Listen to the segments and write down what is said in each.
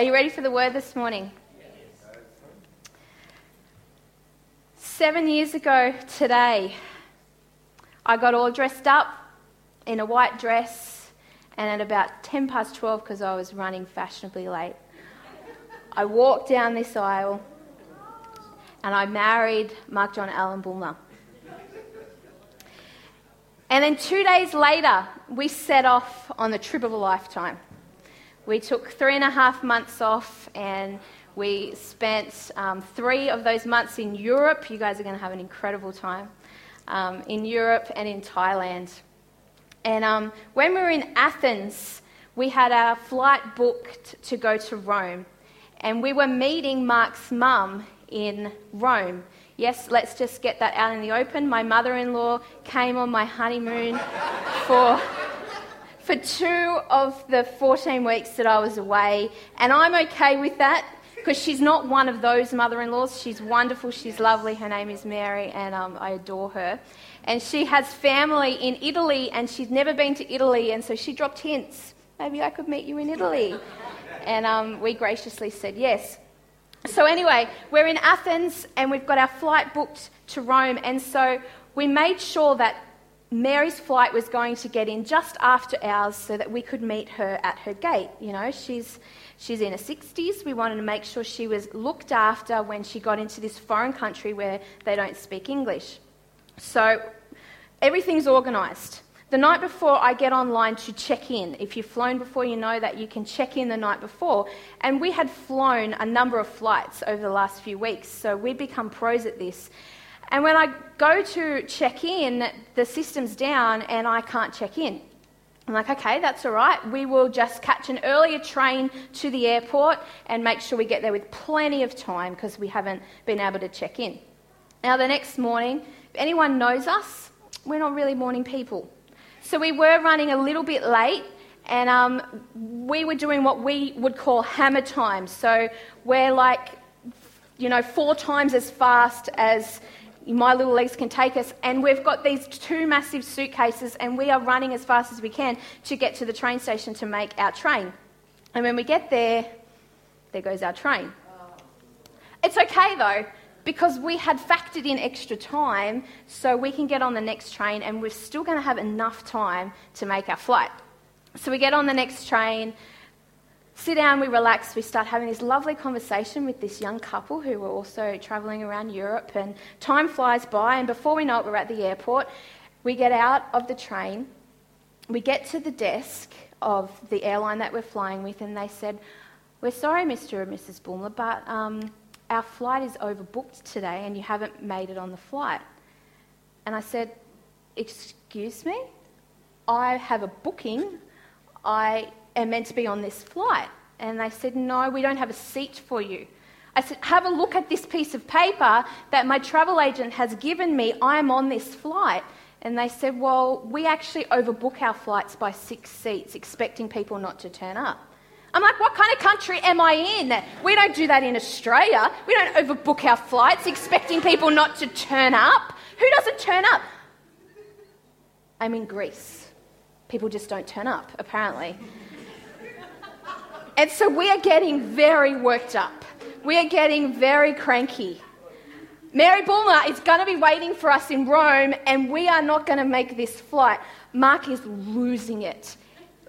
Are you ready for the word this morning? Seven years ago today, I got all dressed up in a white dress, and at about 10 past 12, because I was running fashionably late, I walked down this aisle and I married Mark John Allen Bulmer. And then two days later, we set off on the trip of a lifetime. We took three and a half months off and we spent um, three of those months in Europe. You guys are going to have an incredible time um, in Europe and in Thailand. And um, when we were in Athens, we had our flight booked to go to Rome. And we were meeting Mark's mum in Rome. Yes, let's just get that out in the open. My mother in law came on my honeymoon for, for two of the 14 weeks that I was away, and I'm okay with that because she's not one of those mother in laws. She's wonderful, she's lovely. Her name is Mary, and um, I adore her. And she has family in Italy, and she's never been to Italy, and so she dropped hints. Maybe I could meet you in Italy. And um, we graciously said yes. So, anyway, we're in Athens and we've got our flight booked to Rome. And so we made sure that Mary's flight was going to get in just after ours so that we could meet her at her gate. You know, she's, she's in her 60s. We wanted to make sure she was looked after when she got into this foreign country where they don't speak English. So everything's organised. The night before, I get online to check in. If you've flown before, you know that you can check in the night before. And we had flown a number of flights over the last few weeks, so we'd become pros at this. And when I go to check in, the system's down and I can't check in. I'm like, okay, that's all right. We will just catch an earlier train to the airport and make sure we get there with plenty of time because we haven't been able to check in. Now, the next morning, if anyone knows us, we're not really morning people. So we were running a little bit late, and um, we were doing what we would call hammer time. So we're like, you know, four times as fast as my little legs can take us, and we've got these two massive suitcases, and we are running as fast as we can to get to the train station to make our train. And when we get there, there goes our train. It's okay though, because we had factored in extra time so we can get on the next train and we're still going to have enough time to make our flight. So we get on the next train, sit down, we relax, we start having this lovely conversation with this young couple who were also travelling around Europe, and time flies by, and before we know it, we're at the airport. We get out of the train, we get to the desk of the airline that we're flying with, and they said, We're sorry, Mr. and Mrs. Bulmer, but um, our flight is overbooked today and you haven't made it on the flight. And I said, Excuse me? I have a booking. I am meant to be on this flight. And they said, No, we don't have a seat for you. I said, Have a look at this piece of paper that my travel agent has given me. I'm on this flight. And they said, Well, we actually overbook our flights by six seats, expecting people not to turn up. I'm like, what kind of country am I in? We don't do that in Australia. We don't overbook our flights expecting people not to turn up. Who doesn't turn up? I'm in Greece. People just don't turn up, apparently. And so we are getting very worked up. We are getting very cranky. Mary Bulmer is going to be waiting for us in Rome, and we are not going to make this flight. Mark is losing it.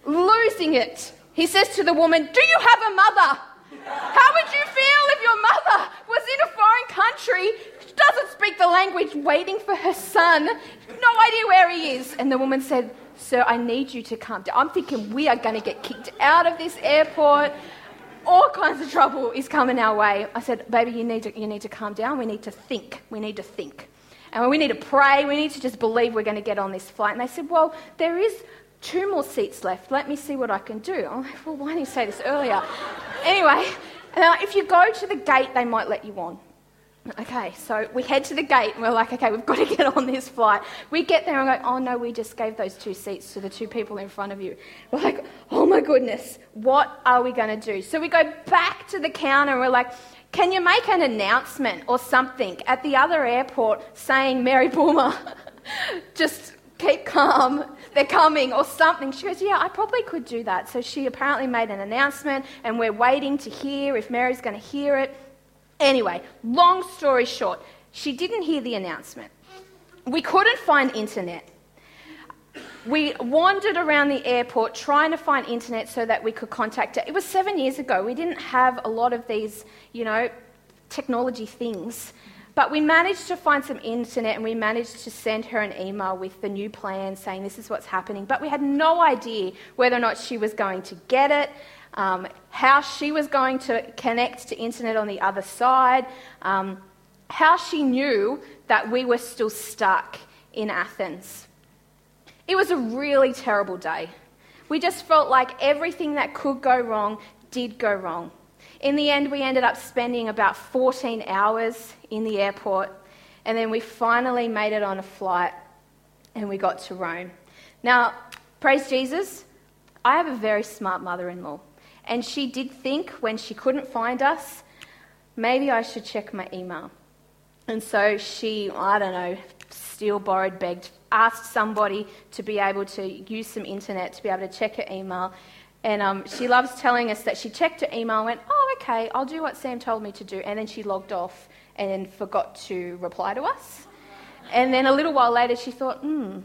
Losing it. He says to the woman, Do you have a mother? How would you feel if your mother was in a foreign country, doesn't speak the language, waiting for her son, no idea where he is? And the woman said, Sir, I need you to come down. I'm thinking we are going to get kicked out of this airport. All kinds of trouble is coming our way. I said, Baby, you need to, you need to calm down. We need to think. We need to think. And we need to pray. We need to just believe we're going to get on this flight. And they said, Well, there is two more seats left. Let me see what I can do. I'm like, well, why didn't you say this earlier? anyway, now if you go to the gate, they might let you on. Okay, so we head to the gate and we're like, okay, we've got to get on this flight. We get there and go, oh no, we just gave those two seats to the two people in front of you. We're like, oh my goodness, what are we going to do? So we go back to the counter and we're like, can you make an announcement or something at the other airport saying, Mary Bulmer, just keep calm. they're coming, or something. She goes, Yeah, I probably could do that. So she apparently made an announcement, and we're waiting to hear if Mary's going to hear it. Anyway, long story short, she didn't hear the announcement. We couldn't find internet. We wandered around the airport trying to find internet so that we could contact her. It was seven years ago. We didn't have a lot of these, you know, technology things. But we managed to find some internet and we managed to send her an email with the new plan saying this is what's happening. But we had no idea whether or not she was going to get it, um, how she was going to connect to internet on the other side, um, how she knew that we were still stuck in Athens. It was a really terrible day. We just felt like everything that could go wrong did go wrong. In the end, we ended up spending about 14 hours in the airport, and then we finally made it on a flight and we got to Rome. Now, praise Jesus, I have a very smart mother in law, and she did think when she couldn't find us, maybe I should check my email. And so she, I don't know, steal, borrowed, begged, asked somebody to be able to use some internet to be able to check her email. And um, she loves telling us that she checked her email and went, Oh, okay, I'll do what Sam told me to do. And then she logged off and forgot to reply to us. And then a little while later, she thought, Hmm,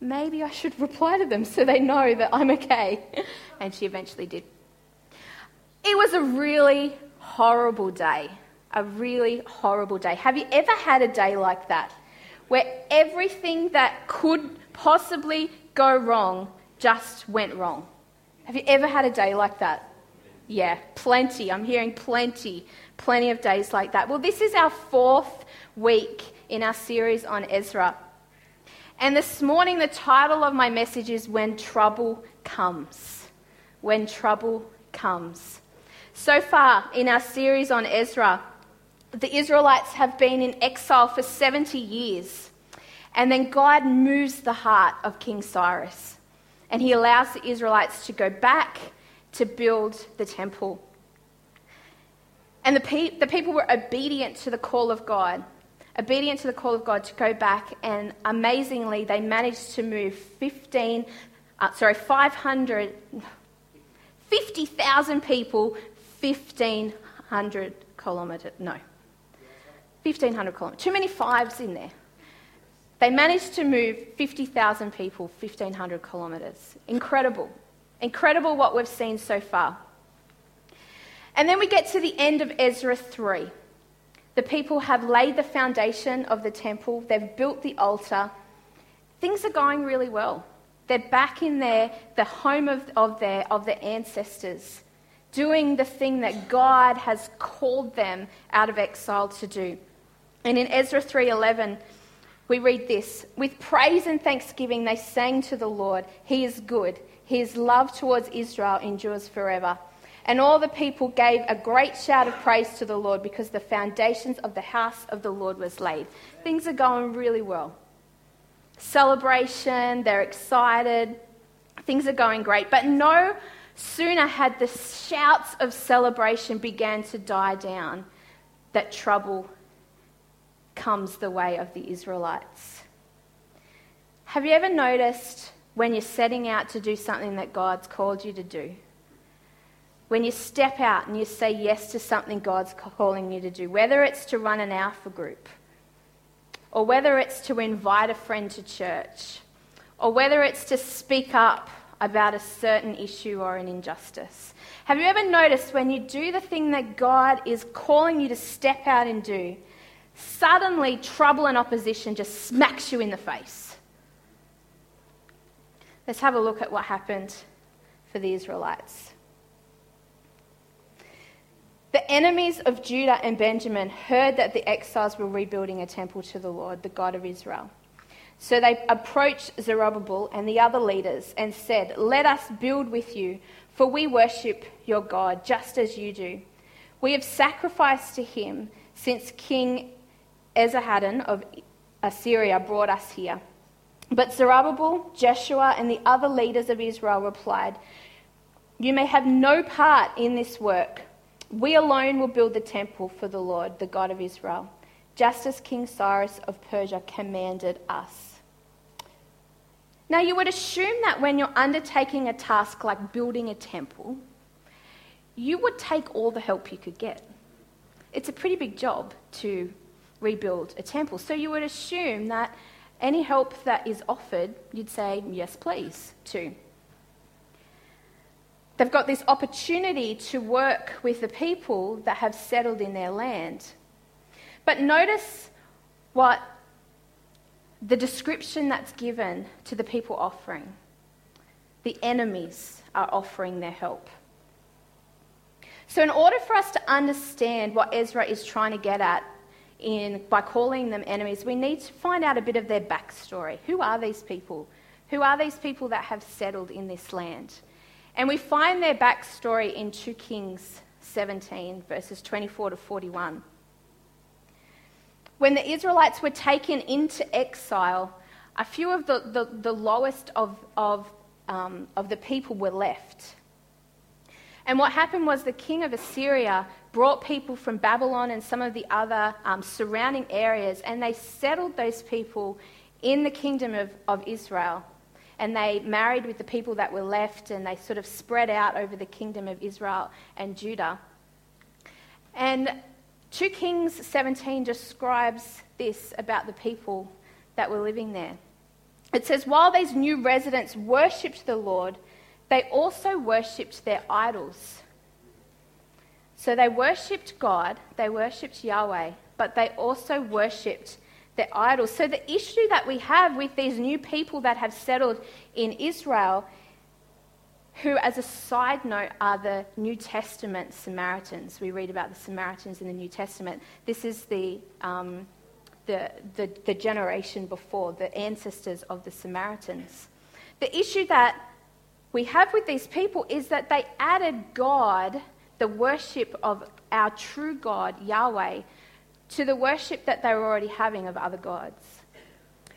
maybe I should reply to them so they know that I'm okay. And she eventually did. It was a really horrible day. A really horrible day. Have you ever had a day like that? Where everything that could possibly go wrong just went wrong? Have you ever had a day like that? Yeah, plenty. I'm hearing plenty, plenty of days like that. Well, this is our fourth week in our series on Ezra. And this morning, the title of my message is When Trouble Comes. When Trouble Comes. So far in our series on Ezra, the Israelites have been in exile for 70 years. And then God moves the heart of King Cyrus and he allows the Israelites to go back to build the temple. And the, pe- the people were obedient to the call of God, obedient to the call of God to go back, and amazingly, they managed to move 15, uh, sorry, 500, 50,000 people, 1,500 kilometres, no, 1,500 kilometres. Too many fives in there. They managed to move 50,000 people 1,500 kilometres. Incredible. Incredible what we've seen so far. And then we get to the end of Ezra 3. The people have laid the foundation of the temple, they've built the altar. Things are going really well. They're back in their, the home of, of, their, of their ancestors, doing the thing that God has called them out of exile to do. And in Ezra 3:11, we read this With praise and thanksgiving, they sang to the Lord, He is good. His love towards Israel endures forever. And all the people gave a great shout of praise to the Lord because the foundations of the house of the Lord was laid. Things are going really well. Celebration, they're excited, things are going great. But no sooner had the shouts of celebration began to die down that trouble comes the way of the Israelites. Have you ever noticed when you're setting out to do something that God's called you to do? When you step out and you say yes to something God's calling you to do, whether it's to run an alpha group, or whether it's to invite a friend to church, or whether it's to speak up about a certain issue or an injustice. Have you ever noticed when you do the thing that God is calling you to step out and do, suddenly trouble and opposition just smacks you in the face. Let's have a look at what happened for the Israelites. The enemies of Judah and Benjamin heard that the exiles were rebuilding a temple to the Lord, the God of Israel. So they approached Zerubbabel and the other leaders and said, Let us build with you, for we worship your God just as you do. We have sacrificed to him since King Esarhaddon of Assyria brought us here. But Zerubbabel, Jeshua, and the other leaders of Israel replied, You may have no part in this work. We alone will build the temple for the Lord, the God of Israel, just as King Cyrus of Persia commanded us. Now, you would assume that when you're undertaking a task like building a temple, you would take all the help you could get. It's a pretty big job to rebuild a temple. So you would assume that any help that is offered, you'd say, yes, please, to. They've got this opportunity to work with the people that have settled in their land. But notice what the description that's given to the people offering. The enemies are offering their help. So, in order for us to understand what Ezra is trying to get at in, by calling them enemies, we need to find out a bit of their backstory. Who are these people? Who are these people that have settled in this land? And we find their backstory in 2 Kings 17, verses 24 to 41. When the Israelites were taken into exile, a few of the, the, the lowest of, of, um, of the people were left. And what happened was the king of Assyria brought people from Babylon and some of the other um, surrounding areas, and they settled those people in the kingdom of, of Israel. And they married with the people that were left, and they sort of spread out over the kingdom of Israel and Judah. And 2 Kings 17 describes this about the people that were living there. It says, While these new residents worshipped the Lord, they also worshipped their idols. So they worshipped God, they worshipped Yahweh, but they also worshipped their idols. So the issue that we have with these new people that have settled in Israel, who, as a side note, are the New Testament Samaritans. We read about the Samaritans in the New Testament. This is the, um, the, the, the generation before, the ancestors of the Samaritans. The issue that we have with these people is that they added God the worship of our true God, Yahweh, to the worship that they were already having of other gods.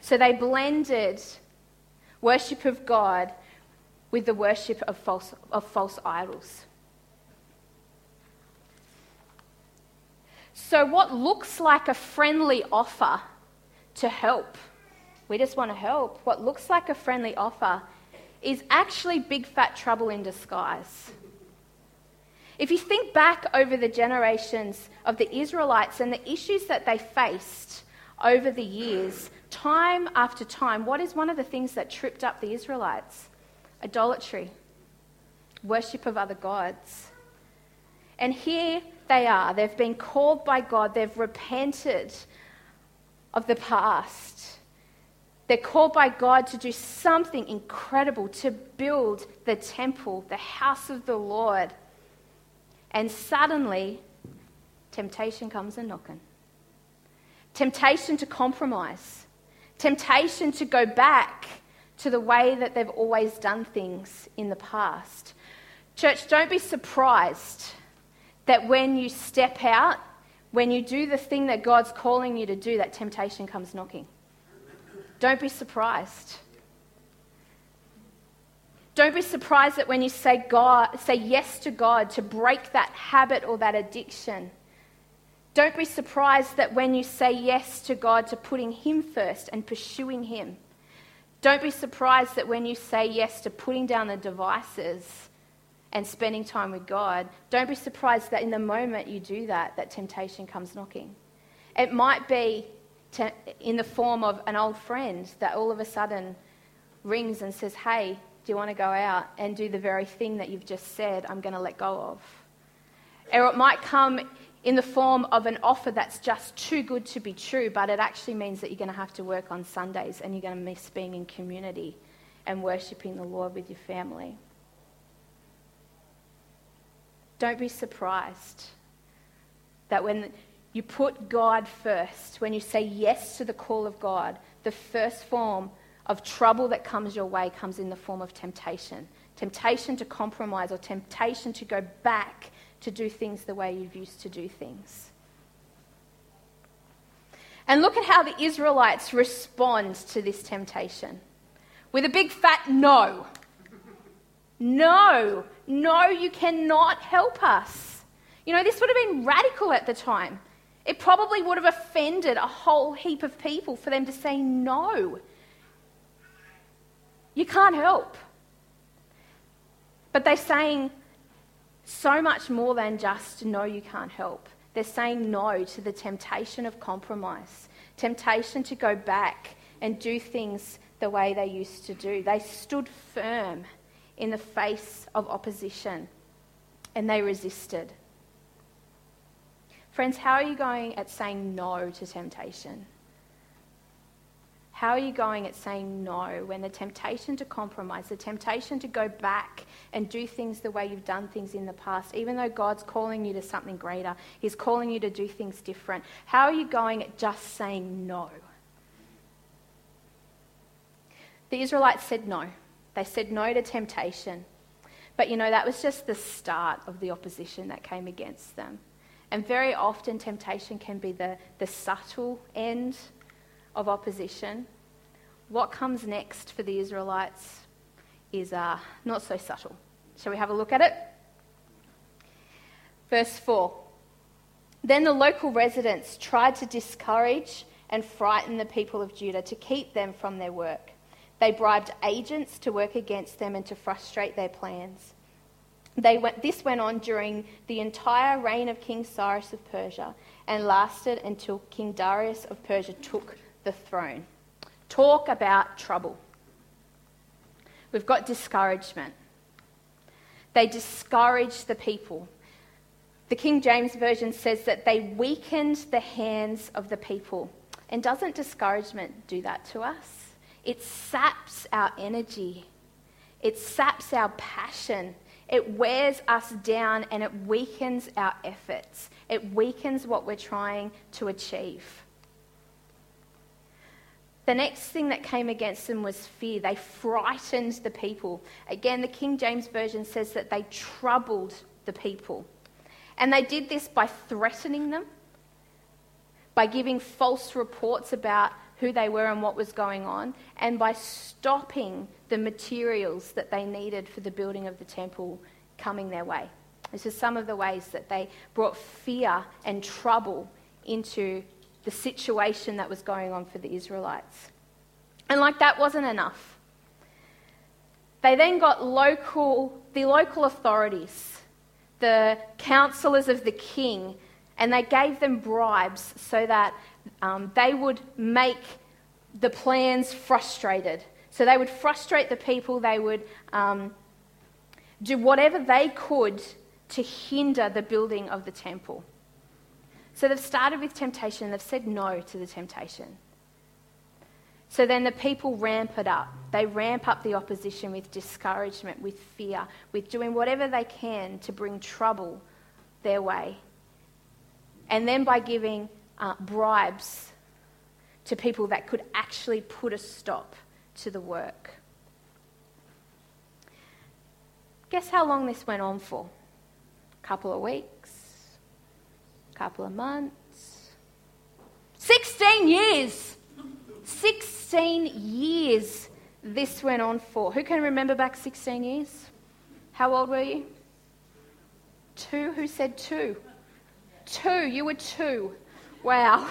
So they blended worship of God with the worship of false, of false idols. So, what looks like a friendly offer to help, we just want to help, what looks like a friendly offer is actually big fat trouble in disguise. If you think back over the generations of the Israelites and the issues that they faced over the years, time after time, what is one of the things that tripped up the Israelites? Idolatry, worship of other gods. And here they are. They've been called by God, they've repented of the past. They're called by God to do something incredible, to build the temple, the house of the Lord. And suddenly, temptation comes a knocking. Temptation to compromise. Temptation to go back to the way that they've always done things in the past. Church, don't be surprised that when you step out, when you do the thing that God's calling you to do, that temptation comes knocking. Don't be surprised. Don't be surprised that when you say God, say yes to God to break that habit or that addiction. Don't be surprised that when you say yes to God to putting Him first and pursuing Him. Don't be surprised that when you say yes to putting down the devices and spending time with God, don't be surprised that in the moment you do that, that temptation comes knocking. It might be to, in the form of an old friend that all of a sudden rings and says, Hey, do you want to go out and do the very thing that you've just said I'm going to let go of? Or it might come in the form of an offer that's just too good to be true, but it actually means that you're going to have to work on Sundays and you're going to miss being in community and worshipping the Lord with your family. Don't be surprised that when you put God first, when you say yes to the call of God, the first form of trouble that comes your way comes in the form of temptation temptation to compromise or temptation to go back to do things the way you've used to do things. And look at how the Israelites respond to this temptation with a big fat no. No, no, you cannot help us. You know, this would have been radical at the time. It probably would have offended a whole heap of people for them to say no. You can't help. But they're saying so much more than just no, you can't help. They're saying no to the temptation of compromise, temptation to go back and do things the way they used to do. They stood firm in the face of opposition and they resisted. Friends, how are you going at saying no to temptation? How are you going at saying no when the temptation to compromise, the temptation to go back and do things the way you've done things in the past, even though God's calling you to something greater, He's calling you to do things different? How are you going at just saying no? The Israelites said no. They said no to temptation. But you know, that was just the start of the opposition that came against them. And very often, temptation can be the, the subtle end of opposition. What comes next for the Israelites is uh, not so subtle. Shall we have a look at it? Verse 4 Then the local residents tried to discourage and frighten the people of Judah to keep them from their work. They bribed agents to work against them and to frustrate their plans. They went, this went on during the entire reign of King Cyrus of Persia and lasted until King Darius of Persia took the throne. Talk about trouble. We've got discouragement. They discourage the people. The King James Version says that they weakened the hands of the people. And doesn't discouragement do that to us? It saps our energy, it saps our passion. It wears us down and it weakens our efforts. It weakens what we're trying to achieve. The next thing that came against them was fear. They frightened the people. Again, the King James Version says that they troubled the people. And they did this by threatening them, by giving false reports about who they were and what was going on, and by stopping the materials that they needed for the building of the temple coming their way. This is some of the ways that they brought fear and trouble into the situation that was going on for the Israelites. And like that wasn't enough. They then got local, the local authorities, the counselors of the king, and they gave them bribes so that um, they would make the plans frustrated. So they would frustrate the people, they would um, do whatever they could to hinder the building of the temple. So they've started with temptation, they've said no to the temptation. So then the people ramp it up. They ramp up the opposition with discouragement, with fear, with doing whatever they can to bring trouble their way. And then by giving uh, bribes to people that could actually put a stop to the work. Guess how long this went on for? A couple of weeks, couple of months, 16 years. 16 years this went on for. Who can remember back 16 years? How old were you? Two? Who said two? Two. You were two. Wow.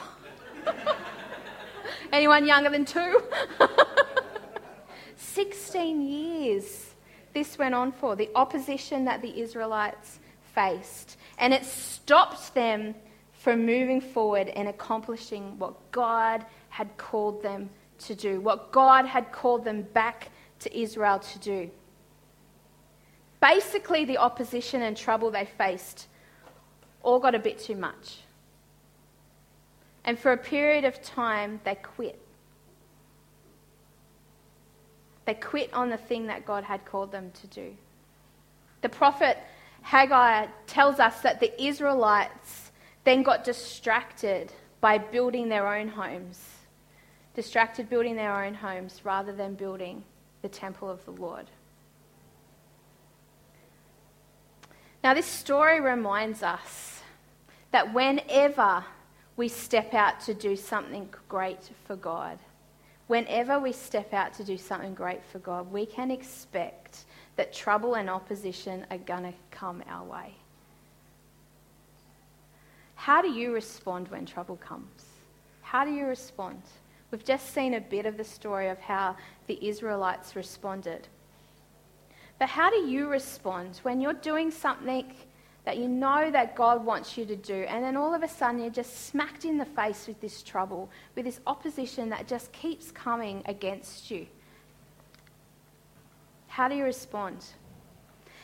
Anyone younger than two? 16 years this went on for, the opposition that the Israelites faced. And it stopped them from moving forward and accomplishing what God had called them to do, what God had called them back to Israel to do. Basically, the opposition and trouble they faced all got a bit too much. And for a period of time, they quit. They quit on the thing that God had called them to do. The prophet Haggai tells us that the Israelites then got distracted by building their own homes, distracted building their own homes rather than building the temple of the Lord. Now, this story reminds us that whenever we step out to do something great for God, whenever we step out to do something great for God, we can expect that trouble and opposition are going to come our way. How do you respond when trouble comes? How do you respond? We've just seen a bit of the story of how the Israelites responded. But how do you respond when you're doing something that you know that God wants you to do, and then all of a sudden you're just smacked in the face with this trouble, with this opposition that just keeps coming against you? How do you respond?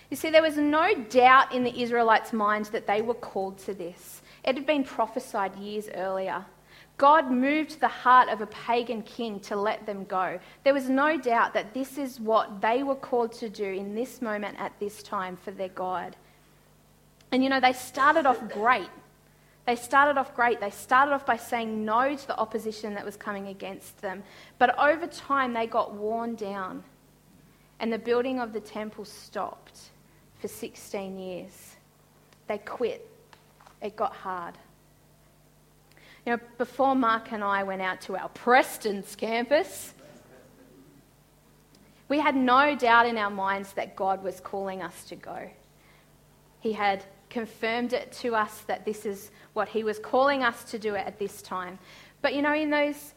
You see, there was no doubt in the Israelites' minds that they were called to this. It had been prophesied years earlier. God moved the heart of a pagan king to let them go. There was no doubt that this is what they were called to do in this moment at this time for their God. And you know, they started off great. They started off great. They started off by saying no to the opposition that was coming against them. But over time, they got worn down. And the building of the temple stopped for 16 years. They quit. It got hard. You know, before Mark and I went out to our Preston's campus, we had no doubt in our minds that God was calling us to go. He had confirmed it to us that this is what He was calling us to do at this time. But you know, in those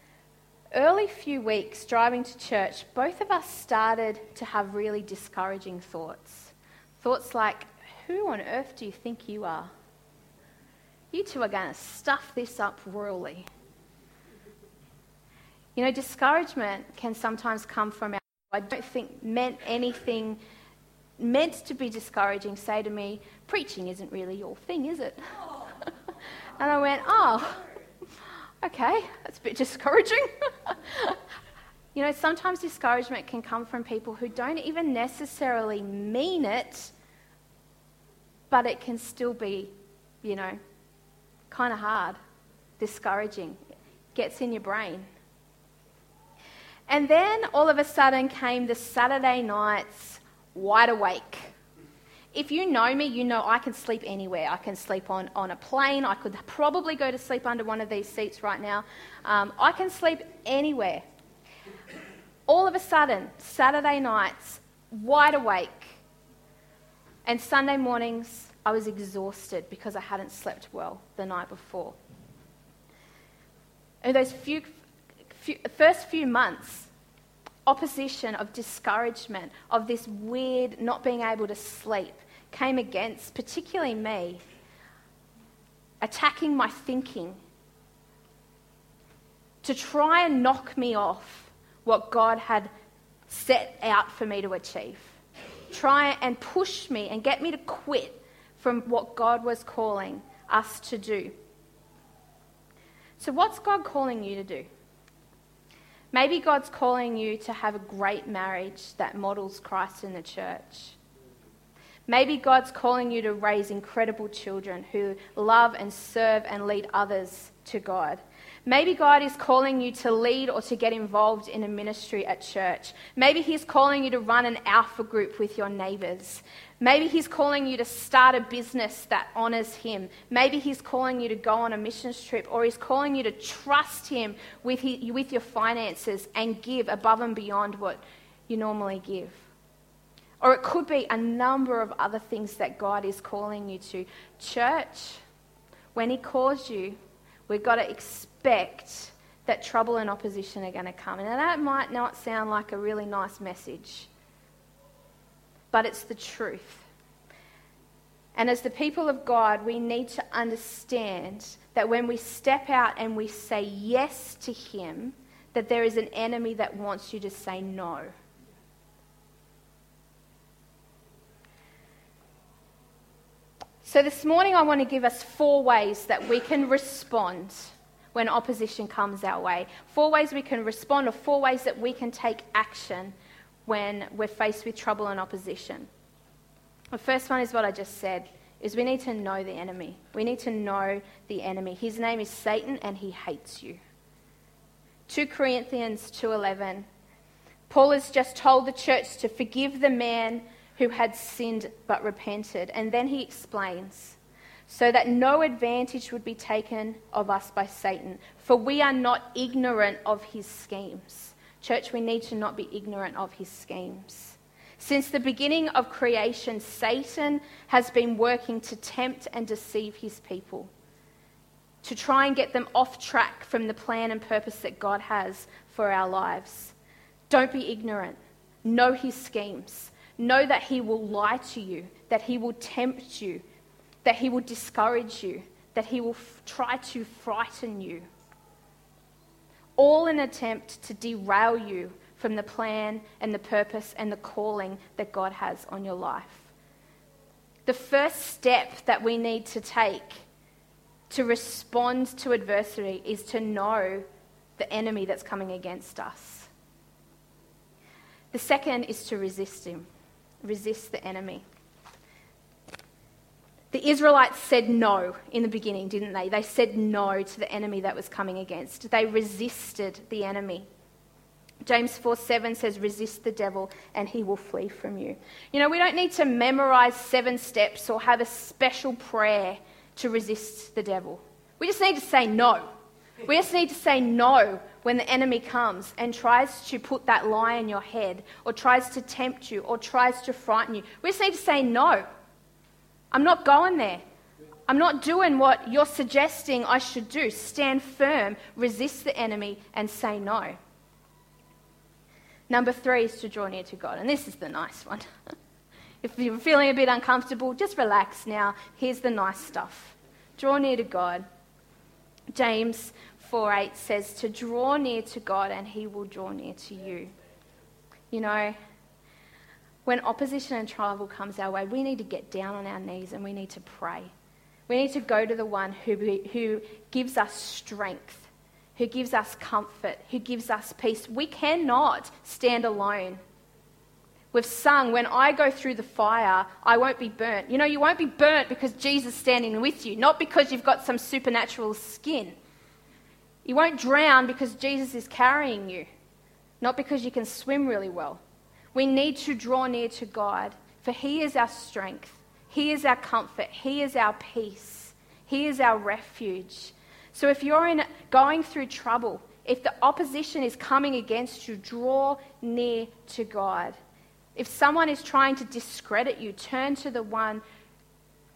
early few weeks driving to church, both of us started to have really discouraging thoughts. Thoughts like, Who on earth do you think you are? You two are going to stuff this up royally. You know, discouragement can sometimes come from our. I don't think meant anything meant to be discouraging say to me, Preaching isn't really your thing, is it? and I went, Oh, okay, that's a bit discouraging. you know, sometimes discouragement can come from people who don't even necessarily mean it, but it can still be, you know, kind of hard, discouraging, gets in your brain. And then all of a sudden came the Saturday nights wide awake. If you know me, you know I can sleep anywhere. I can sleep on, on a plane. I could probably go to sleep under one of these seats right now. Um, I can sleep anywhere. All of a sudden, Saturday nights, wide awake. And Sunday mornings, I was exhausted because I hadn't slept well the night before. In those few, few, first few months, opposition of discouragement, of this weird not being able to sleep, came against, particularly me, attacking my thinking to try and knock me off what God had set out for me to achieve. Try and push me and get me to quit from what God was calling us to do. So, what's God calling you to do? Maybe God's calling you to have a great marriage that models Christ in the church. Maybe God's calling you to raise incredible children who love and serve and lead others to God. Maybe God is calling you to lead or to get involved in a ministry at church. Maybe He's calling you to run an alpha group with your neighbours. Maybe He's calling you to start a business that honours Him. Maybe He's calling you to go on a missions trip, or He's calling you to trust Him with, with your finances and give above and beyond what you normally give. Or it could be a number of other things that God is calling you to. Church, when He calls you, we've got to expect that trouble and opposition are going to come. And that might not sound like a really nice message, but it's the truth. And as the people of God, we need to understand that when we step out and we say yes to Him, that there is an enemy that wants you to say no. So, this morning, I want to give us four ways that we can respond when opposition comes our way. Four ways we can respond, or four ways that we can take action when we're faced with trouble and opposition. The first one is what I just said is we need to know the enemy. We need to know the enemy. His name is Satan and he hates you. 2 Corinthians 2:11 Paul has just told the church to forgive the man who had sinned but repented. And then he explains so that no advantage would be taken of us by Satan, for we are not ignorant of his schemes. Church, we need to not be ignorant of his schemes. Since the beginning of creation, Satan has been working to tempt and deceive his people. to try and get them off track from the plan and purpose that God has for our lives. Don't be ignorant. Know his schemes. Know that he will lie to you, that he will tempt you, that he will discourage you, that he will f- try to frighten you. All in an attempt to derail you from the plan and the purpose and the calling that God has on your life. The first step that we need to take to respond to adversity is to know the enemy that's coming against us. The second is to resist him, resist the enemy. The Israelites said no in the beginning, didn't they? They said no to the enemy that was coming against. They resisted the enemy. James 4 7 says, Resist the devil and he will flee from you. You know, we don't need to memorize seven steps or have a special prayer to resist the devil. We just need to say no. We just need to say no when the enemy comes and tries to put that lie in your head or tries to tempt you or tries to frighten you. We just need to say no. I'm not going there. I'm not doing what you're suggesting I should do. Stand firm, resist the enemy, and say no. Number three is to draw near to God. And this is the nice one. if you're feeling a bit uncomfortable, just relax now. Here's the nice stuff draw near to God. James 4 8 says, To draw near to God, and he will draw near to you. You know, when opposition and trouble comes our way, we need to get down on our knees and we need to pray. We need to go to the one who, who gives us strength who gives us comfort, who gives us peace. We cannot stand alone. We've sung, when I go through the fire, I won't be burnt. You know, you won't be burnt because Jesus is standing with you, not because you've got some supernatural skin. You won't drown because Jesus is carrying you, not because you can swim really well. We need to draw near to God, for He is our strength, He is our comfort, He is our peace, He is our refuge. So if you're in, going through trouble, if the opposition is coming against you, draw near to God. If someone is trying to discredit you, turn to the one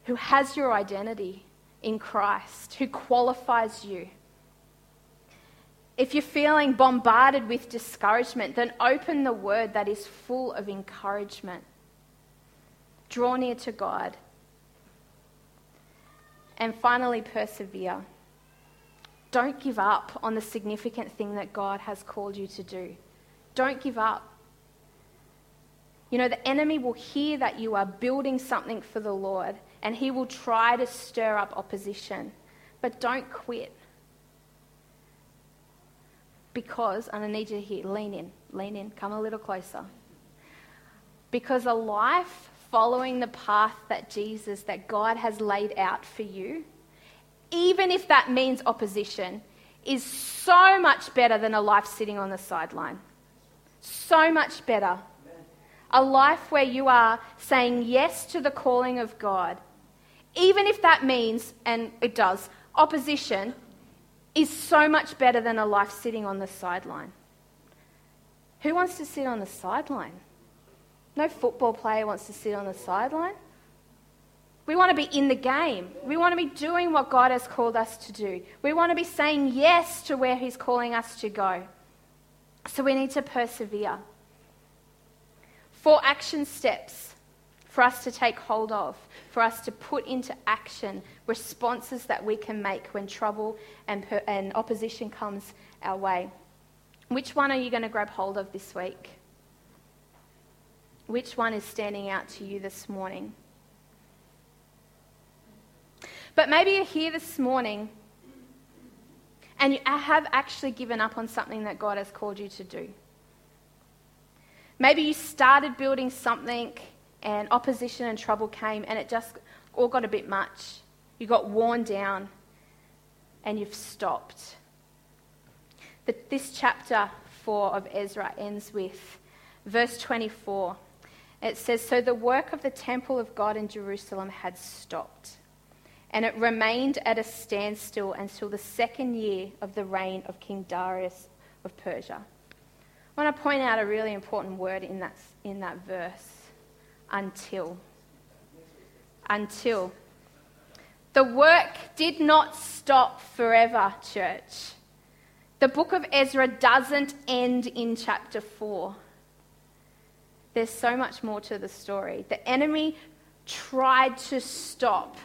who has your identity in Christ, who qualifies you. If you're feeling bombarded with discouragement, then open the word that is full of encouragement. Draw near to God. And finally, persevere. Don't give up on the significant thing that God has called you to do. Don't give up. You know, the enemy will hear that you are building something for the Lord and he will try to stir up opposition. But don't quit. Because, and I need you to hear, lean in, lean in, come a little closer. Because a life following the path that Jesus, that God has laid out for you, even if that means opposition, is so much better than a life sitting on the sideline. So much better. A life where you are saying yes to the calling of God, even if that means, and it does, opposition, is so much better than a life sitting on the sideline. Who wants to sit on the sideline? No football player wants to sit on the sideline. We want to be in the game. We want to be doing what God has called us to do. We want to be saying yes to where He's calling us to go. So we need to persevere. Four action steps for us to take hold of, for us to put into action responses that we can make when trouble and, per- and opposition comes our way. Which one are you going to grab hold of this week? Which one is standing out to you this morning? But maybe you're here this morning and you uh, have actually given up on something that God has called you to do. Maybe you started building something and opposition and trouble came and it just all got a bit much. You got worn down and you've stopped. The, this chapter 4 of Ezra ends with verse 24. It says, So the work of the temple of God in Jerusalem had stopped and it remained at a standstill until the second year of the reign of King Darius of Persia. I want to point out a really important word in that, in that verse until. Until. The work did not stop forever, church. The book of Ezra doesn't end in chapter 4. There's so much more to the story. The enemy tried to stop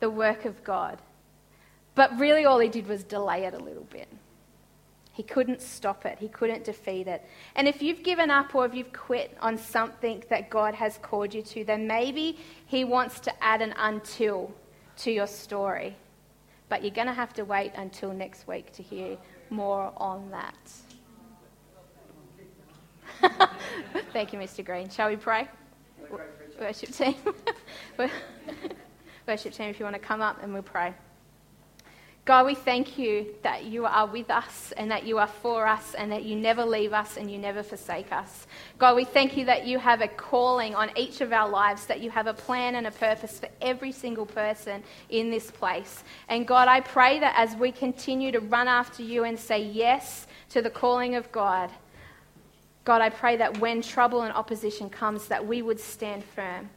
the work of God, but really all he did was delay it a little bit. He couldn't stop it, he couldn't defeat it. And if you've given up or if you've quit on something that God has called you to, then maybe he wants to add an until to your story. But you're going to have to wait until next week to hear more on that. Thank you, Mr. Green. Shall we pray? Worship team. Worship team, if you want to come up and we'll pray. God, we thank you that you are with us and that you are for us and that you never leave us and you never forsake us. God, we thank you that you have a calling on each of our lives, that you have a plan and a purpose for every single person in this place. And God, I pray that as we continue to run after you and say yes to the calling of God, God, I pray that when trouble and opposition comes, that we would stand firm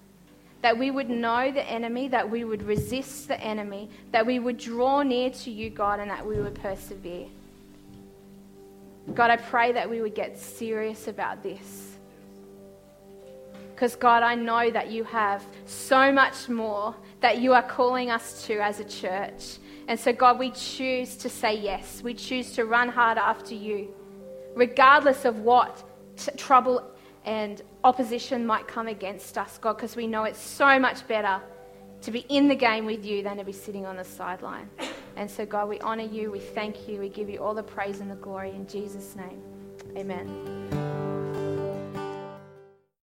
that we would know the enemy, that we would resist the enemy, that we would draw near to you, God, and that we would persevere. God, I pray that we would get serious about this. Because, God, I know that you have so much more that you are calling us to as a church. And so, God, we choose to say yes. We choose to run hard after you, regardless of what trouble and opposition might come against us, God, because we know it's so much better to be in the game with you than to be sitting on the sideline. And so, God, we honor you, we thank you, we give you all the praise and the glory in Jesus' name. Amen.